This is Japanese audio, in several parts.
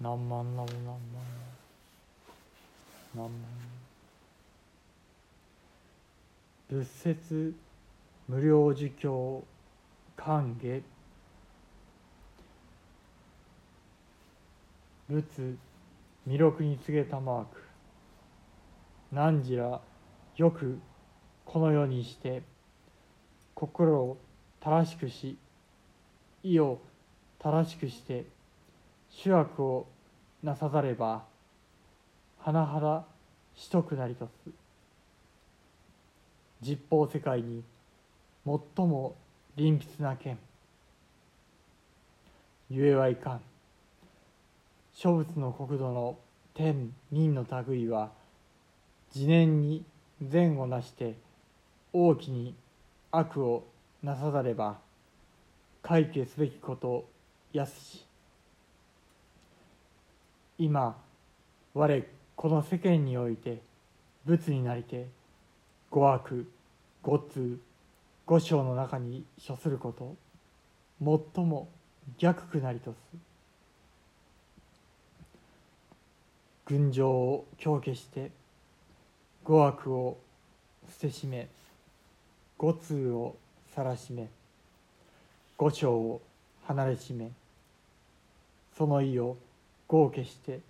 何万何万何万何万仏説無料儒教歓迎仏弥勒に告げたマーク。汝らよくこの世にして心を正しくし意を正しくして主悪をなさざれば甚だしとくなりとす。実法世界に最も臨筆な剣。ゆえはいかん。諸仏の国土の天人の類は自念に善をなして大きに悪をなさざれば解決すべきことやすし。今我この世間において仏になりて五悪五通五章の中に処すること最も逆くなりとす。群青を強化して五悪を捨てしめ五通を晒しめ五章を離れしめその意を合消して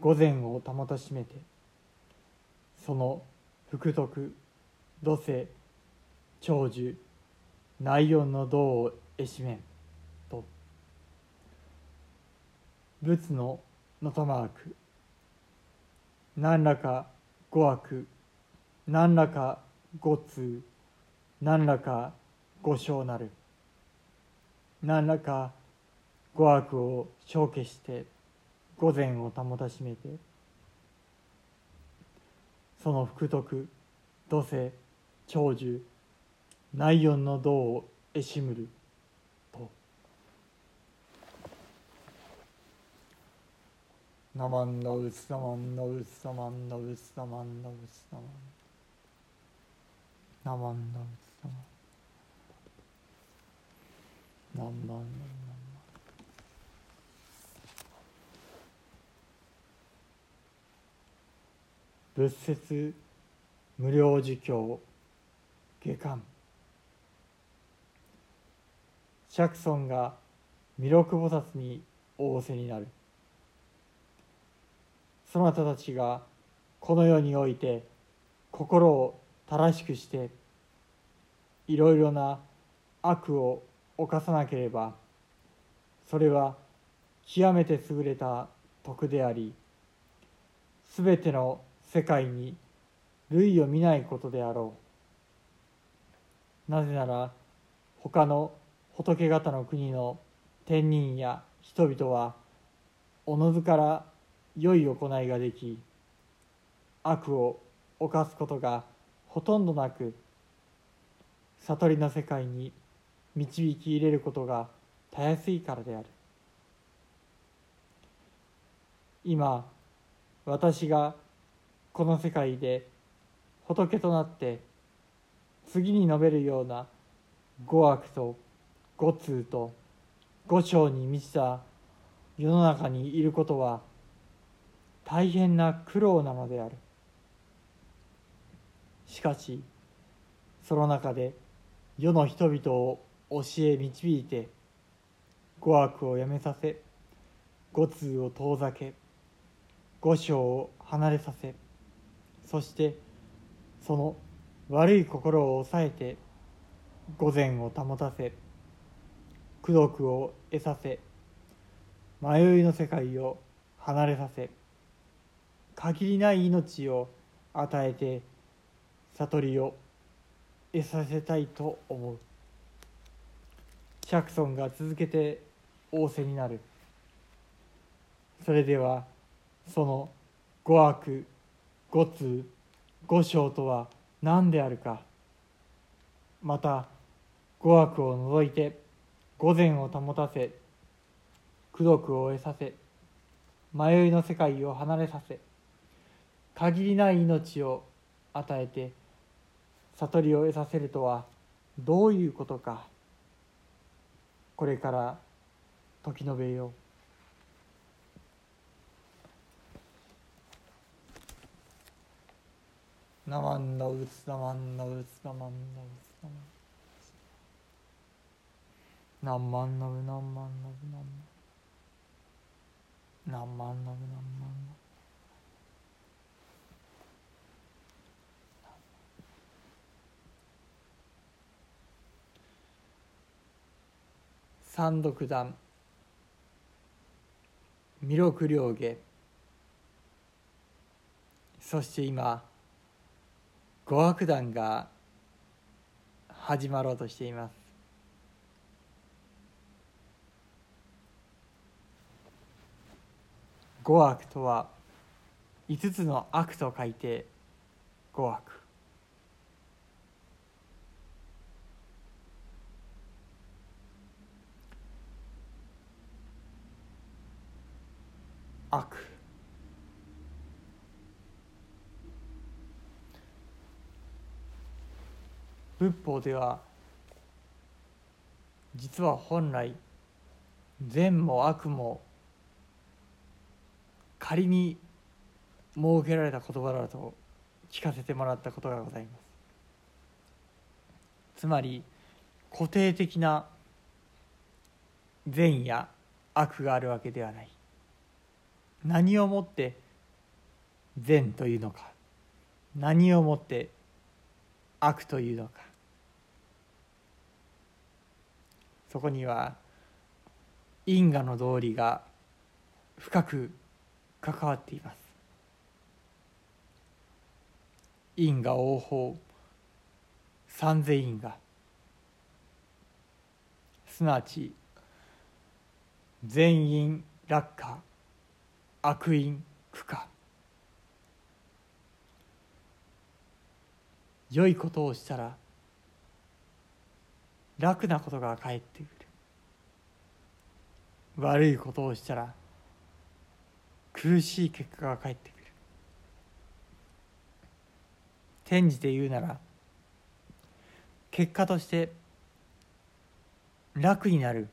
御前を保たしめてその福徳土世長寿内音の道を得しめんと。仏の能登マーク何らか語悪何らか語通何らか語性なる何らか語悪を消化して御前を保たしめてその福徳土世長寿内四の道をえしむると「なまんのうつさまんのうつさまんのうつさまんのうつさまん」「なまんのうつさまん」「なまんのうつなまん」仏説無料儒教下巻釈尊が弥勒菩薩に仰せになる。そなたたちがこの世において心を正しくしていろいろな悪を犯さなければそれは極めて優れた徳でありすべての世界に類を見ないことであろう。なぜなら他の仏方の国の天人や人々はおのずから良い行いができ悪を犯すことがほとんどなく悟りの世界に導き入れることがたやすいからである。今私がこの世界で仏となって次に述べるような五悪と五通と五章に満ちた世の中にいることは大変な苦労なのである。しかしその中で世の人々を教え導いて五悪をやめさせ五通を遠ざけ五章を離れさせそしてその悪い心を抑えて御前を保たせ功徳を得させ迷いの世界を離れさせ限りない命を与えて悟りを得させたいと思う。釈尊が続けて仰せになる。それではその五悪五通五章とは何であるかまた五悪を除いて午前を保たせ功徳を得させ迷いの世界を離れさせ限りない命を与えて悟りを得させるとはどういうことかこれから時述べよう。ナマンダウツナマンダウツナマンダウツナマンナマンナブナマンナブナマンナマンナブナマンナ三独断弥勒両下そして今五悪団が始まろうとしています。五悪とは五つの悪と書いて五悪悪。仏法では実は本来善も悪も仮に設けられた言葉だと聞かせてもらったことがございます。つまり固定的な善や悪があるわけではない。何をもって善というのか。何をもって悪というのか。そこには因果の道理が深く関わっています。因果応報三世因果。すなわち全因落下悪因苦果。良いことをしたら楽なことが返ってくる。悪いことをしたら苦しい結果が返ってくる。転じて言うなら結果として楽になる。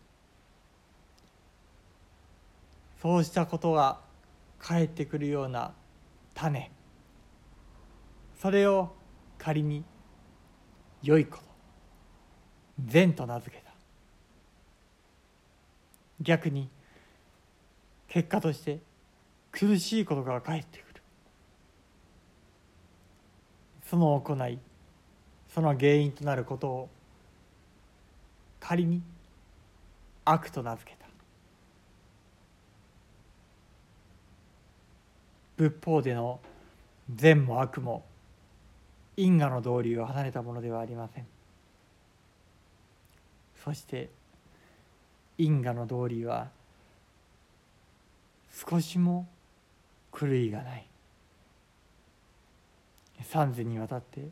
そうしたことが返ってくるような種。それを仮に良いこと。善と名付けた。逆に結果として苦しいことが返ってくる。その行いその原因となることを仮に悪と名付けた。仏法での善も悪も因果の道理を離れたものではありません。そして因果の道理は少しも狂いがない。三世にわたって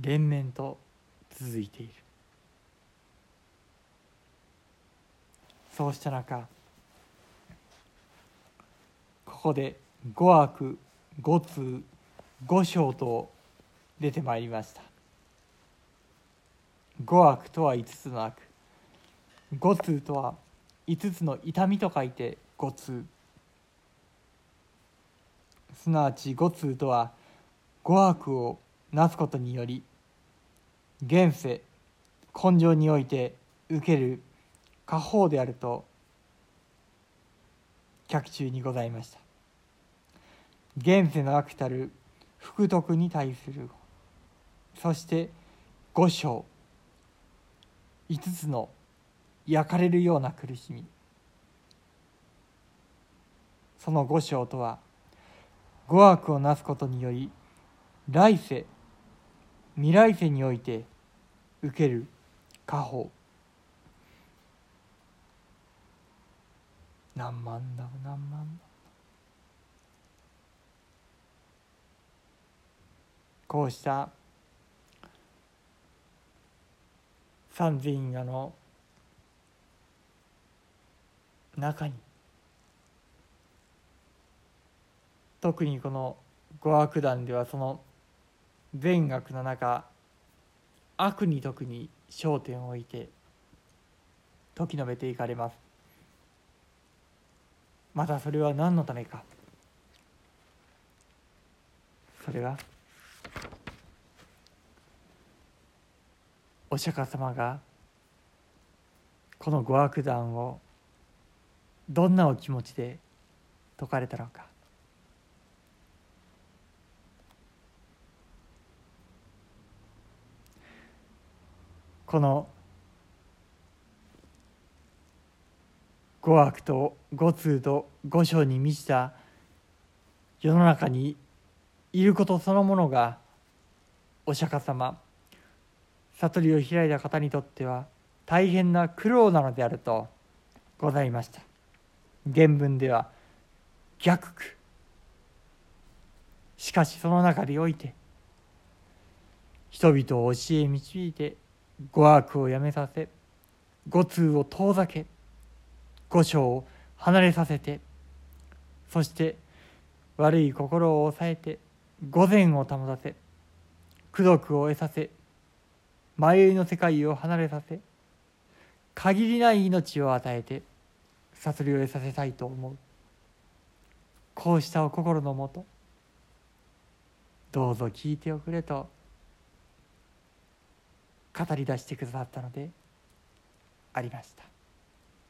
連綿と続いている。そうした中ここで五悪五通五章と出てまいりました。五悪とは五つの悪。五通とは五つの痛みと書いて五通。すなわち五通とは五悪をなすことにより現世根性において受ける過方であると脚中にございました。現世の悪たる福徳に対するそして五章。五つの焼かれるような苦しみ。その五章とは五悪をなすことにより来世未来世において受ける果報何万だ？何万だ？こうした三千因果の中に。特にこの五悪団ではその善悪の中悪に特に焦点を置いて時述べていかれます。またそれは何のためか。それはお釈迦様がこの五悪団をどんなお気持ちで説かれたのか。この五悪と五通と五章に満ちた世の中にいることそのものがお釈迦様。悟りを開いた方にとっては大変な苦労なのであるとございました。原文では逆苦しかしその中でおいて人々を教え導いて語悪をやめさせ語通を遠ざけ五章を離れさせてそして悪い心を抑えて御前を保たせ功徳を得させ迷いの世界を離れさせ限りない命を与えて悟りを得させたいと思う。こうしたお心のもとどうぞ聞いておくれと語り出してくださったのでありました。